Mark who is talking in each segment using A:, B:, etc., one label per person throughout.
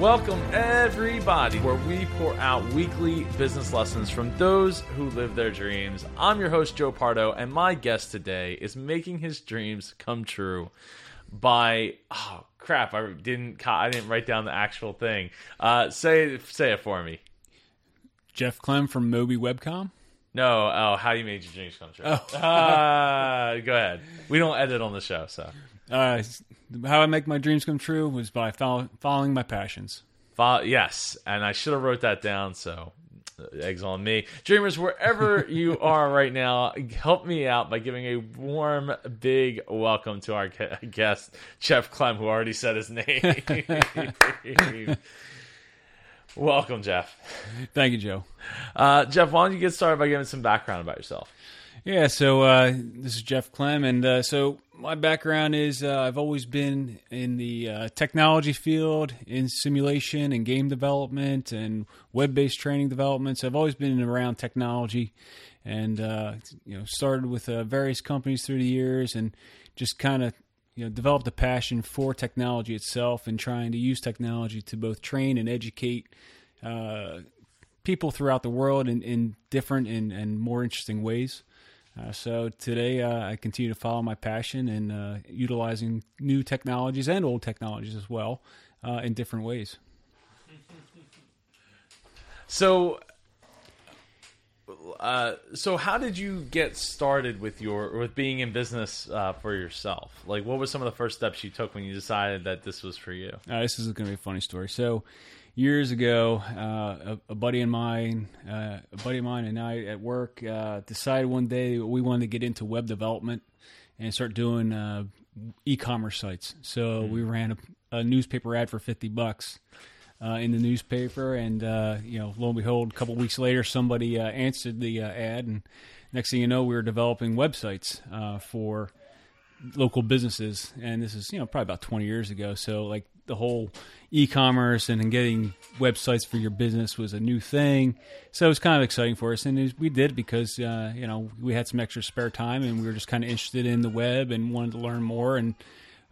A: Welcome, everybody, where we pour out weekly business lessons from those who live their dreams. I'm your host, Joe Pardo, and my guest today is making his dreams come true by oh crap i didn't i didn't write down the actual thing. Uh say say it for me.
B: Jeff clem from mobiWebcom?
A: No oh how you made your dreams come true. Oh. uh, go ahead. We don't edit on the show so
B: uh, how I make my dreams come true was by follow, following my passions.
A: Follow, yes, and I should have wrote that down. So uh, eggs on me, dreamers. Wherever you are right now, help me out by giving a warm, big welcome to our guest, Jeff Clem, who already said his name. welcome, Jeff.
B: Thank you, Joe.
A: Uh, Jeff, why don't you get started by giving some background about yourself?
B: Yeah, so uh, this is Jeff Clem, and uh, so my background is uh, I've always been in the uh, technology field, in simulation and game development and web-based training development. So I've always been around technology, and uh, you know started with uh, various companies through the years, and just kind of you know developed a passion for technology itself, and trying to use technology to both train and educate people throughout the world in, in different and, and more interesting ways. Uh, so today uh, I continue to follow my passion in uh, utilizing new technologies and old technologies as well uh, in different ways.
A: So, uh, so how did you get started with your with being in business uh, for yourself? Like, what were some of the first steps you took when you decided that this was for you?
B: this is going to be a funny story. So years ago, uh, a, a, buddy of mine, uh, a buddy of mine, and I at work uh, decided one day we wanted to get into web development and start doing uh, e-commerce sites. So mm-hmm. we ran a, a, newspaper ad for fifty bucks uh, in the newspaper, and uh, you know, lo and behold, a couple weeks later, somebody answered the ad, and next thing you know, we were developing websites for local businesses and this is you know probably about 20 years ago so like the whole e-commerce and getting websites for your business was a new thing. So it was kind of exciting for us, and was, we did because uh, you know we had some extra spare time, and we were just kind of interested in the web and wanted to learn more. And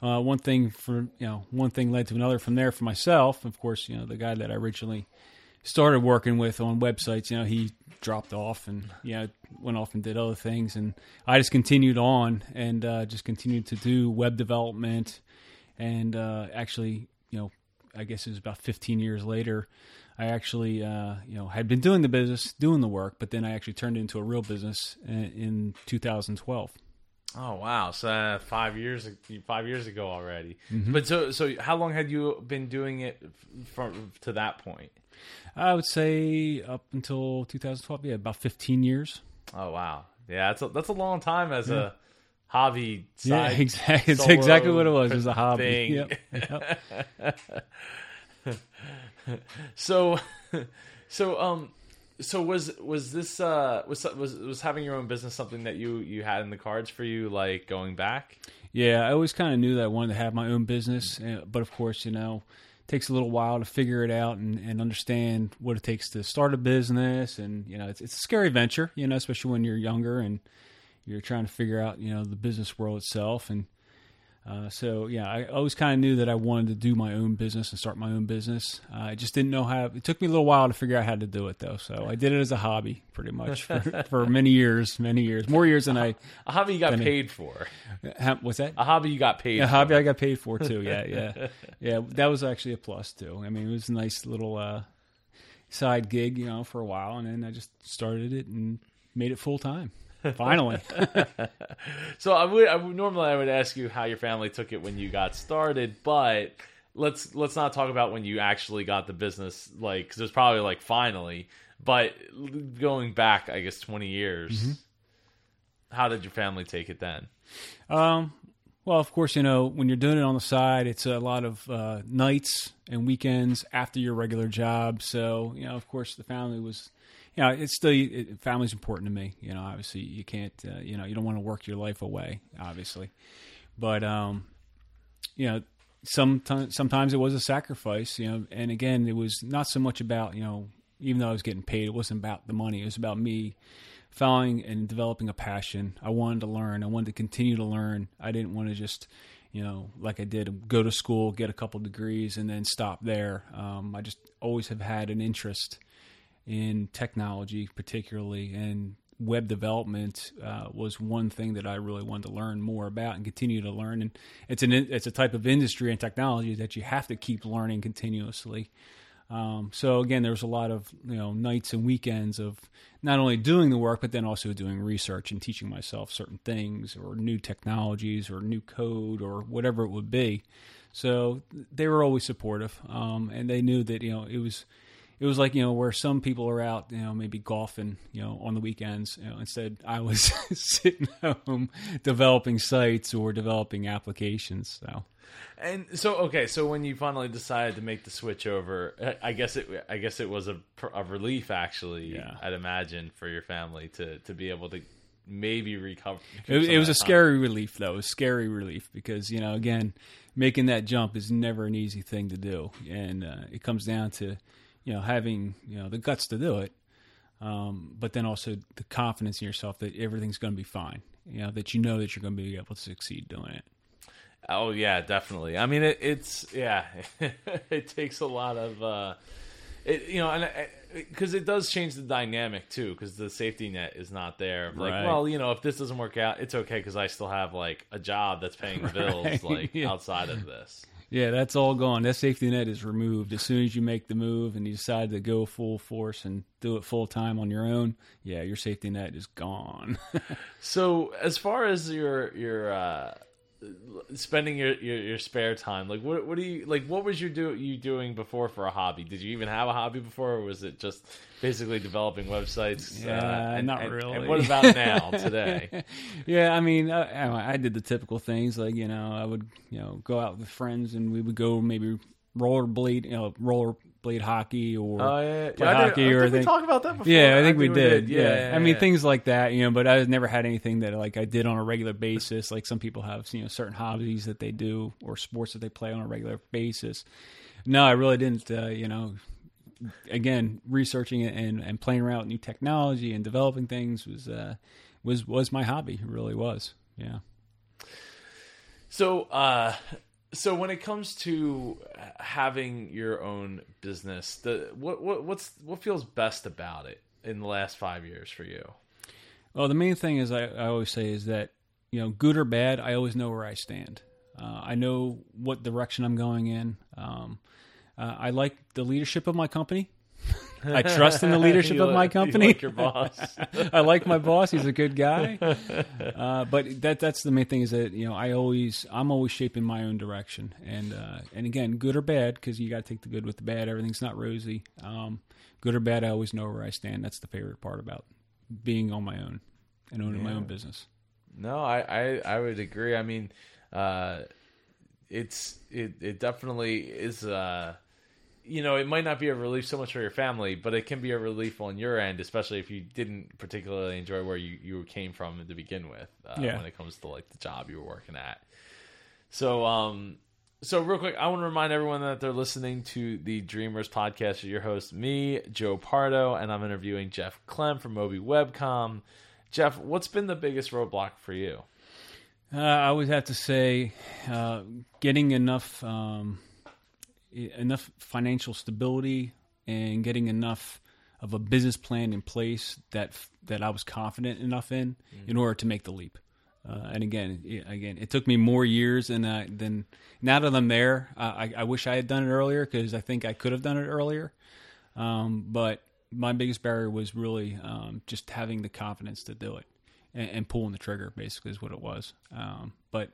B: uh, one thing for you know one thing led to another from there for myself. Of course, you know the guy that I originally started working with on websites, you know he dropped off and you know went off and did other things, and I just continued on and uh, just continued to do web development and uh, actually, you know, I guess it was about 15 years later. I actually, uh, you know, had been doing the business, doing the work, but then I actually turned it into a real business in, in 2012.
A: Oh wow! So uh, five years, five years ago already. Mm-hmm. But so, so how long had you been doing it from to that point?
B: I would say up until 2012. Yeah, about 15 years.
A: Oh wow! Yeah, that's a, that's a long time as yeah. a hobby yeah
B: exactly it's exactly what it was it was a hobby yep.
A: Yep. so so um so was was this uh was was was having your own business something that you you had in the cards for you like going back
B: yeah i always kind of knew that i wanted to have my own business eh, but of course you know it takes a little while to figure it out and, and understand what it takes to start a business and you know it's, it's a scary venture you know especially when you're younger and you're trying to figure out you know the business world itself and uh, so yeah, I always kind of knew that I wanted to do my own business and start my own business. Uh, I just didn't know how. It took me a little while to figure out how to do it though. So I did it as a hobby, pretty much for, for many years, many years, more years than I.
A: A hobby you got paid for.
B: what's that?
A: A hobby you got paid.
B: A for. hobby I got paid for too. Yeah, yeah, yeah. That was actually a plus too. I mean, it was a nice little uh, side gig, you know, for a while, and then I just started it and made it full time. Finally.
A: so I would, I would normally I would ask you how your family took it when you got started, but let's let's not talk about when you actually got the business. Like, because it was probably like finally, but going back, I guess twenty years. Mm-hmm. How did your family take it then?
B: Um, well, of course, you know, when you're doing it on the side, it's a lot of uh, nights and weekends after your regular job. So, you know, of course, the family was you know, it's still it, family's important to me. You know, obviously you can't, uh, you know, you don't want to work your life away, obviously, but um, you know, sometimes sometimes it was a sacrifice. You know, and again, it was not so much about you know, even though I was getting paid, it wasn't about the money. It was about me following and developing a passion. I wanted to learn. I wanted to continue to learn. I didn't want to just you know, like I did, go to school, get a couple degrees, and then stop there. Um, I just always have had an interest in technology, particularly, and web development uh, was one thing that I really wanted to learn more about and continue to learn. And it's an it's a type of industry and technology that you have to keep learning continuously. Um, so again, there was a lot of you know nights and weekends of not only doing the work, but then also doing research and teaching myself certain things or new technologies or new code or whatever it would be. So they were always supportive, um, and they knew that you know it was it was like you know where some people are out you know maybe golfing you know on the weekends you know instead i was sitting home developing sites or developing applications so
A: and so okay so when you finally decided to make the switch over i guess it i guess it was a, a relief actually
B: Yeah.
A: i'd imagine for your family to to be able to maybe recover
B: it, it was a
A: time.
B: scary relief though it was a scary relief because you know again making that jump is never an easy thing to do and uh, it comes down to you know having you know the guts to do it um, but then also the confidence in yourself that everything's going to be fine you know that you know that you're going to be able to succeed doing it
A: Oh yeah, definitely. I mean, it, it's yeah, it takes a lot of, uh, it you know, and because it does change the dynamic too, because the safety net is not there. Like,
B: Right.
A: well, you know, if this doesn't work out, it's okay because I still have like a job that's paying the bills,
B: Right,
A: like
B: yeah.
A: outside of this.
B: Yeah, that's all gone. That safety net is removed as soon as you make the move and you decide to go full force and do it full time on your own. Yeah, your safety net is gone.
A: So, as far as your your uh, spending your, your, your spare time, like what what do you like? What was you do you doing before for a hobby? Did you even have a hobby before, or was it just basically developing websites? uh,
B: Yeah,
A: and,
B: not
A: and-
B: really.
A: And what about now today?
B: yeah, I mean, I, I did the typical things like you know I would you know go out with friends and we would go maybe rollerblade, you know, rollerblade hockey or
A: Oh yeah,
B: play
A: yeah. I
B: hockey
A: did,
B: or
A: did we
B: think-
A: talk about that before?
B: Yeah, I think we did.
A: Yeah,
B: Yeah,
A: yeah,
B: I mean things like that, you know. But I never had anything that like I did on a regular basis. Like some people have, you know, certain hobbies that they do or sports that they play on a regular basis. No, I really didn't. Uh, you know, again, researching it and and playing around with new technology and developing things was uh, was was my hobby. It really was. Yeah.
A: So, uh, so when it comes to having your own business, the what what what's what feels best about it in the last five years for you?
B: Well, the main thing is I, I always say is that you know, good or bad, I always know where I stand. Uh, I know what direction I'm going in. Um, uh, I like the leadership of my company. I trust in the leadership of my company.
A: like your boss.
B: I like my boss; he's a good guy. Uh, but that that's the main thing is that you know I always I'm always shaping my own direction, and uh, and again, good or bad, because you got to take the good with the bad. Everything's not rosy. Um, good or bad, I always know where I stand. That's the favorite part about being on my own and owning my own business.
A: No, I, I, I would agree. I mean, uh, it's it, it definitely is. Uh, you know, it might not be a relief so much for your family, but it can be a relief on your end, especially if you didn't particularly enjoy where you, you came from to begin with. Uh,
B: Yeah.
A: When it comes to like the job you were working at. So, um, so real quick, I want to remind everyone that they're listening to the Dreamers podcast your host, me, Joe Pardo, and I'm interviewing Jeff Clem from mobiWebcom. Jeff, what's been the biggest roadblock for you?
B: Uh, I would have to say, uh, getting enough um, enough financial stability and getting enough of a business plan in place that that I was confident enough in in order to make the leap. Uh, and again, i- again, it took me more years than uh, than now that I'm there. I, I wish I had done it earlier because I think I could have done it earlier. Um, but my biggest barrier was really um, just having the confidence to do it and, and pulling the trigger. Basically, is what it was. Um, but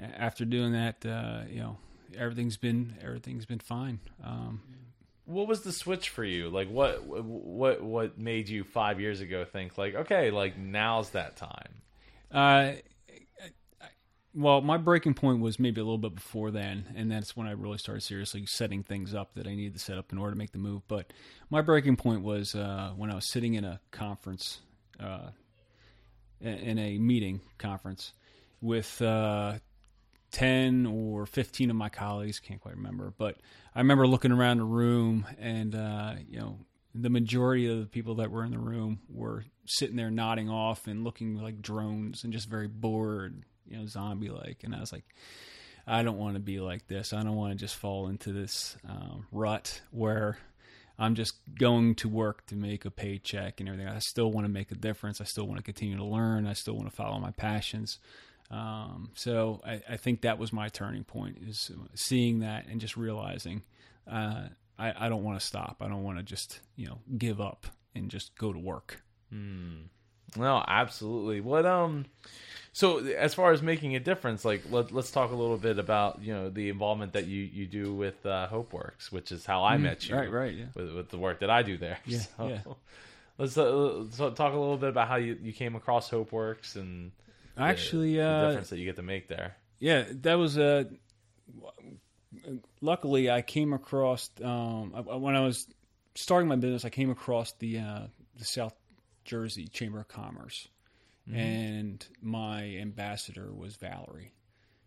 B: after doing that, uh, you know, everything's been everything's been fine. Um,
A: What was the switch for you? Like, what what what made you five years ago think like, okay, like now's that time?
B: Uh, well, my breaking point was maybe a little bit before then, and that's when I really started seriously setting things up that I needed to set up in order to make the move. But my breaking point was uh, when I was sitting in a conference, uh, in a meeting conference with uh, 10 or 15 of my colleagues, can't quite remember, but I remember looking around the room and, uh, you know, the majority of the people that were in the room were sitting there nodding off and looking like drones and just very bored, you know zombie like, and I was like, I don't want to be like this. I don't want to just fall into this um, rut where I'm just going to work to make a paycheck and everything. I still want to make a difference. I still want to continue to learn. I still want to follow my passions. Um, so I, I, think that was my turning point is seeing that and just realizing uh, I, I, don't want to stop. I don't want to just you know give up and just go to work.
A: Hmm. No, absolutely. What um so as far as making a difference, like let, us talk a little bit about you know the involvement that you you do with uh, HopeWorks, which is how I mm, met you.
B: Right, right. Yeah.
A: With, with the work that I do there.
B: Yeah. So, yeah.
A: Let's, uh, let's, talk a little bit about how you, you came across HopeWorks and
B: actually
A: the,
B: uh,
A: the difference that you get to make there.
B: Yeah, that was a. Uh, luckily, I came across um, when I was starting my business. I came across the uh, the South Jersey Chamber of Commerce mm-hmm. and my ambassador was Valerie.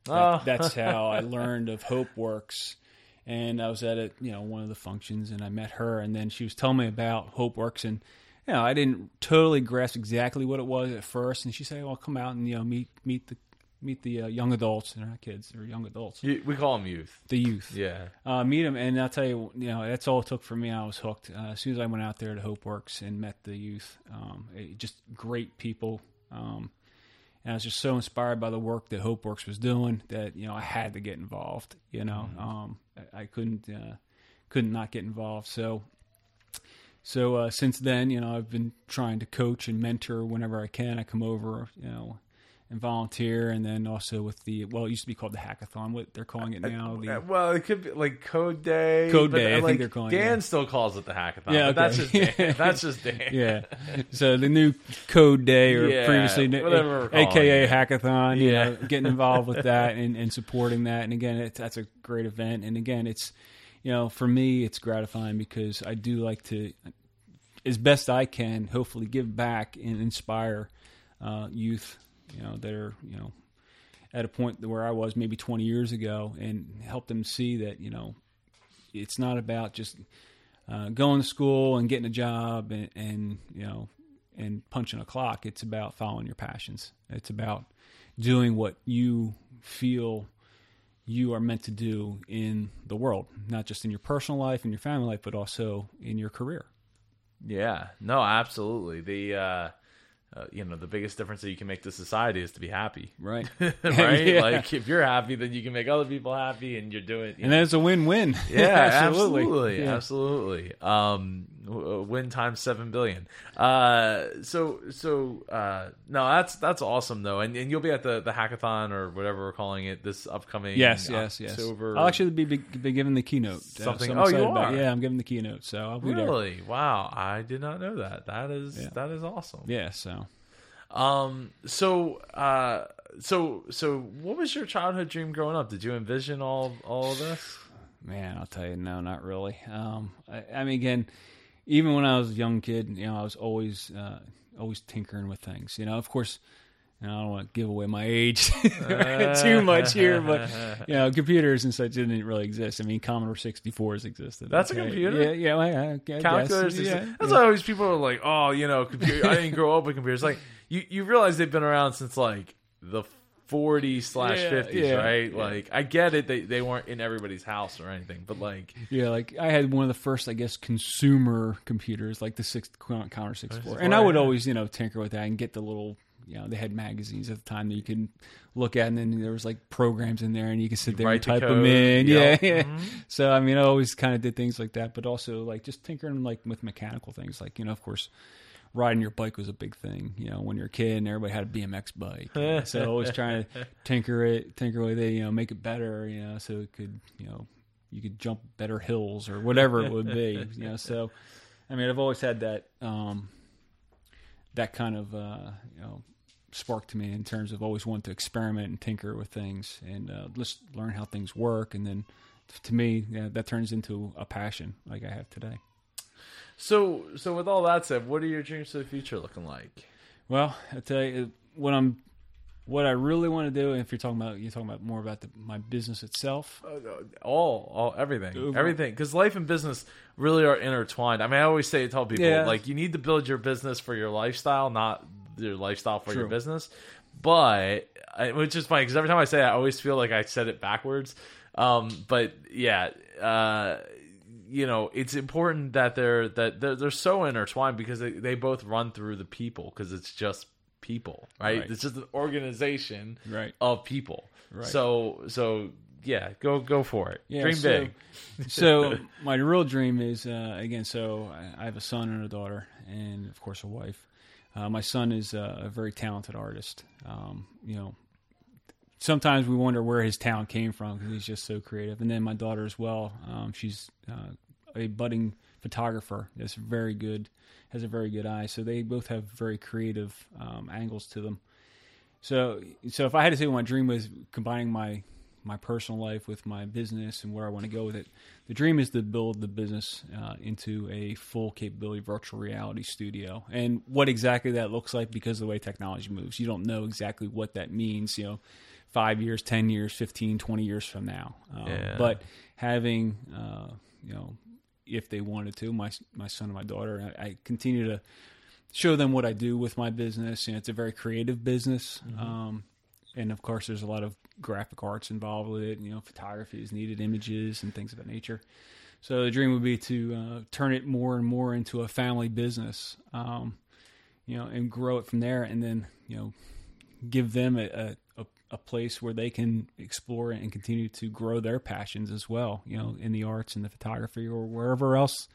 B: That, oh. that's how I learned of Hope Works. And I was at a, you know one of the functions, and I met her, and then she was telling me about Hope Works, and you know I didn't totally grasp exactly what it was at first. And she said, "Well, come out and you know meet meet the meet the uh, young adults. They're not kids; they're young adults.
A: we call them youth.
B: The youth.
A: Yeah.
B: Uh, meet them, and I'll tell you, you know, that's all it took for me. I was hooked uh, as soon as I went out there to Hope Works and met the youth. Um, it, just great people, um, and I was just so inspired by the work that HopeWorks was doing that you know I had to get involved. You know, mm-hmm. um, I, I, couldn't uh, couldn't not get involved. So so uh, since then, you know, I've been trying to coach and mentor whenever I can. I come over, you know, and volunteer, and then also with the well, it used to be called the hackathon. What they're calling it uh, now? The, uh,
A: well, it could be like Code Day.
B: Code Day. I
A: like,
B: think they're calling
A: Dan
B: it.
A: still calls it the hackathon.
B: Yeah, okay.
A: that's just Dan. that's just Dan.
B: yeah. So the new Code Day, or
A: yeah,
B: previously, eh,
A: whatever
B: AKA hackathon. You know, getting involved with that and, and supporting that, and again, it, that's a great event. And again, it's you know, for me, it's gratifying because I do like to, as best I can, hopefully give back and inspire uh, youth you know, that are, you know, at a point where I was maybe 20 years ago and help them see that, you know, it's not about just uh, going to school and getting a job and, and, you know, and punching a clock. It's about following your passions. It's about doing what you feel you are meant to do in the world, not just in your personal life and your family life, but also in your career.
A: Yeah, no, absolutely. The, uh, uh, you know the biggest difference that you can make to society is to be happy
B: right
A: right
B: yeah.
A: like if you're happy then you can make other people happy and you're doing you
B: and then it's a win-win
A: yeah absolutely absolutely, yeah. absolutely. Um, win times seven billion uh, so so uh, no that's that's awesome though and, and you'll be at the the hackathon or whatever we're calling it this upcoming
B: yes yes
A: October.
B: yes i'll actually be, be, be giving the keynote
A: uh, something
B: so
A: oh you
B: are yeah i'm giving the keynote so i'll be
A: really
B: there.
A: wow i did not know that that is yeah. that is awesome
B: yeah so
A: um. So. Uh. So. So. What was your childhood dream growing up? Did you envision all all of this?
B: Man, I'll tell you, no, not really. Um. I, I mean, again, even when I was a young kid, you know, I was always uh, always tinkering with things. You know, of course. I don't want to give away my age too much here, but you know, computers and such didn't really exist. I mean, Commodore 64s existed.
A: That's okay. a computer.
B: Yeah, yeah. Well, I, I
A: Calculators.
B: Yeah,
A: That's yeah. why always people are like, "Oh, you know, computer." I didn't grow up with computers. Like, you you realize they've been around since like the 40s slash 50s, yeah, right? Yeah. Like, I get it. They, they weren't in everybody's house or anything, but like.
B: Yeah, like I had one of the first, I guess, consumer computers, like the six, Commodore 64. And I would always, you know, tinker with that and get the little, you know, they had magazines at the time that you could look at, and then there was like programs in there, and you could sit there and type the them in. Yep. Yeah, yeah. Mm-hmm. So, I mean, I always kind of did things like that, but also like just tinkering like with mechanical things, like, you know, of course riding your bike was a big thing. You know, when you're a kid and everybody had a BMX bike, so always trying to tinker it, tinker with it, you know, make it better, you know, so it could, you know, you could jump better hills or whatever it would be, you know. So, I mean, I've always had that, um, that kind of, uh, you know, spark to me in terms of always wanting to experiment and tinker with things and uh, just learn how things work, and then to me, yeah, that turns into a passion like I have today.
A: So, so with all that said, what are your dreams for the future looking like?
B: Well, I tell you what I'm, what I really want to do. If you're talking about, you're talking about more about the, my business itself.
A: Uh, all, all, everything, everything. Because life and business really are intertwined. I mean, I always say, it to tell people, yeah. like you need to build your business for your lifestyle, not your lifestyle for True. your business. but which is funny because every time I say it, I always feel like I said it backwards. Um, but yeah, uh, you know, it's important that they're that they're, they're so intertwined because they, they both run through the people because it's just people, right?
B: Right.
A: It's just an organization
B: Right.
A: of people.
B: Right.
A: So so yeah, go go for it.
B: Yeah,
A: Dream
B: so-
A: big.
B: so my real dream is uh, again. So I- I have a son and a daughter, and of course a wife. Uh, my son is uh, a very talented artist. Um, you know, sometimes we wonder where his talent came from because he's just so creative. And then my daughter as well. Um, she's uh, a budding photographer. That's very good. Has a very good eye. So they both have very creative um, angles to them. So, so if I had to say what my dream was, combining my my personal life with my business and where I want to go with it, the dream is to build the business uh, into a full capability virtual reality studio. And what exactly that looks like, because of the way technology moves, you don't know exactly what that means. You know, five years, ten years, 15, 20 years from now. Um,
A: Yeah.
B: But having, uh, you know, if they wanted to, my my son and my daughter, I, I continue to show them what I do with my business. You know, it's a very creative business. Um, and of course, there's a lot of graphic arts involved with it. You know, photography is needed, images and things of that nature. So the dream would be to uh, turn it more and more into a family business, um, you know, and grow it from there, and then you know, give them a, a, a, a place where they can explore and continue to grow their passions as well. You know, in the arts and the photography or wherever else,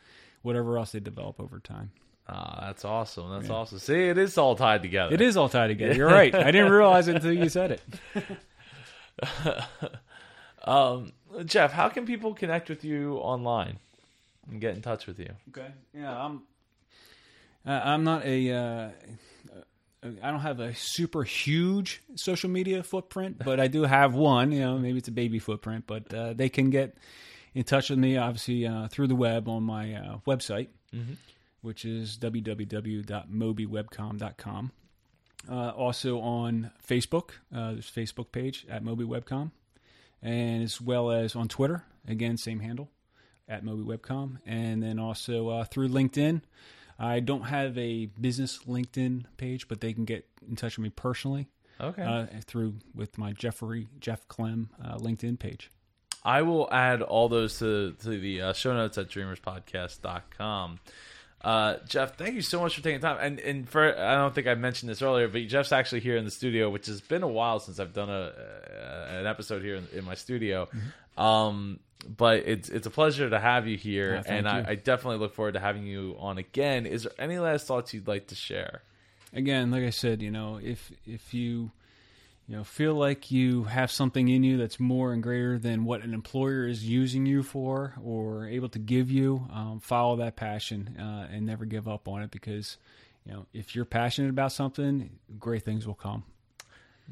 B: whatever else they develop over time.
A: Ah, that's awesome. That's awesome. See, it is all tied together.
B: It is all tied together. You're right. I didn't realize it until you said it.
A: Um, Jeff, how can people connect with you online and get in touch with you?
B: Okay. Yeah, I'm. Uh, I'm not a. Uh, I don't have a super huge social media footprint, but I do have one. You know, maybe it's a baby footprint, but uh, they can get in touch with me obviously uh, through the web on my uh, website, which is www.mobiwebcom.com. Uh, also on Facebook, uh, there's a Facebook page at mobiWebcom, and as well as on Twitter. Again, same handle at mobiWebcom, and then also uh, through LinkedIn. I don't have a business LinkedIn page, but they can get in touch with me personally
A: Okay.
B: uh, through with my Jeffrey Jeff Clem uh, LinkedIn page.
A: I will add all those to, to the uh, show notes at dreamerspodcast.com. Uh, Jeff, thank you so much for taking time. And and for I don't think I mentioned this earlier, but Jeff's actually here in the studio, which has been a while since I've done a, uh, an episode here in, in my studio. Um, but it's it's a pleasure to have you here,
B: Yeah,
A: and I. I definitely look forward to having you on again. Is there any last thoughts you'd like to share?
B: again, like I said, you know, if if you you know feel like you have something in you that's more and greater than what an employer is using you for or able to give you, um, follow that passion uh, and never give up on it because you know if you're passionate about something, great things will come.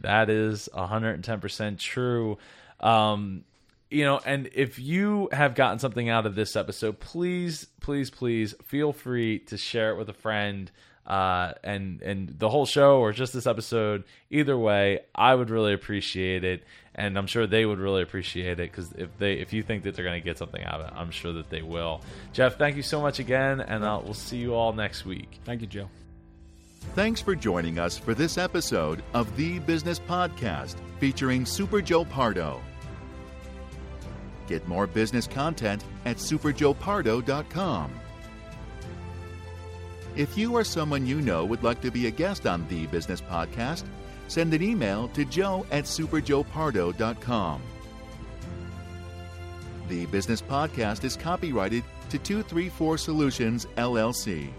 A: That is 110% true. Um, you know, and if you have gotten something out of this episode, please, please, please feel free to share it with a friend. Uh, and and the whole show or just this episode, either way, I would really appreciate it, and I'm sure they would really appreciate it because if they if you think that they're going to get something out of it, I'm sure that they will. Jeff, thank you so much again, and uh, we'll see you all next week.
B: Thank you, Joe.
C: Thanks for joining us for this episode of The Business Podcast featuring Super Joe Pardo. Get more business content at superjoepardo.com. If you or someone you know would like to be a guest on The Business Podcast, send an email to joe at superjoepardo.com. The Business Podcast is copyrighted to 234 Solutions, LLC.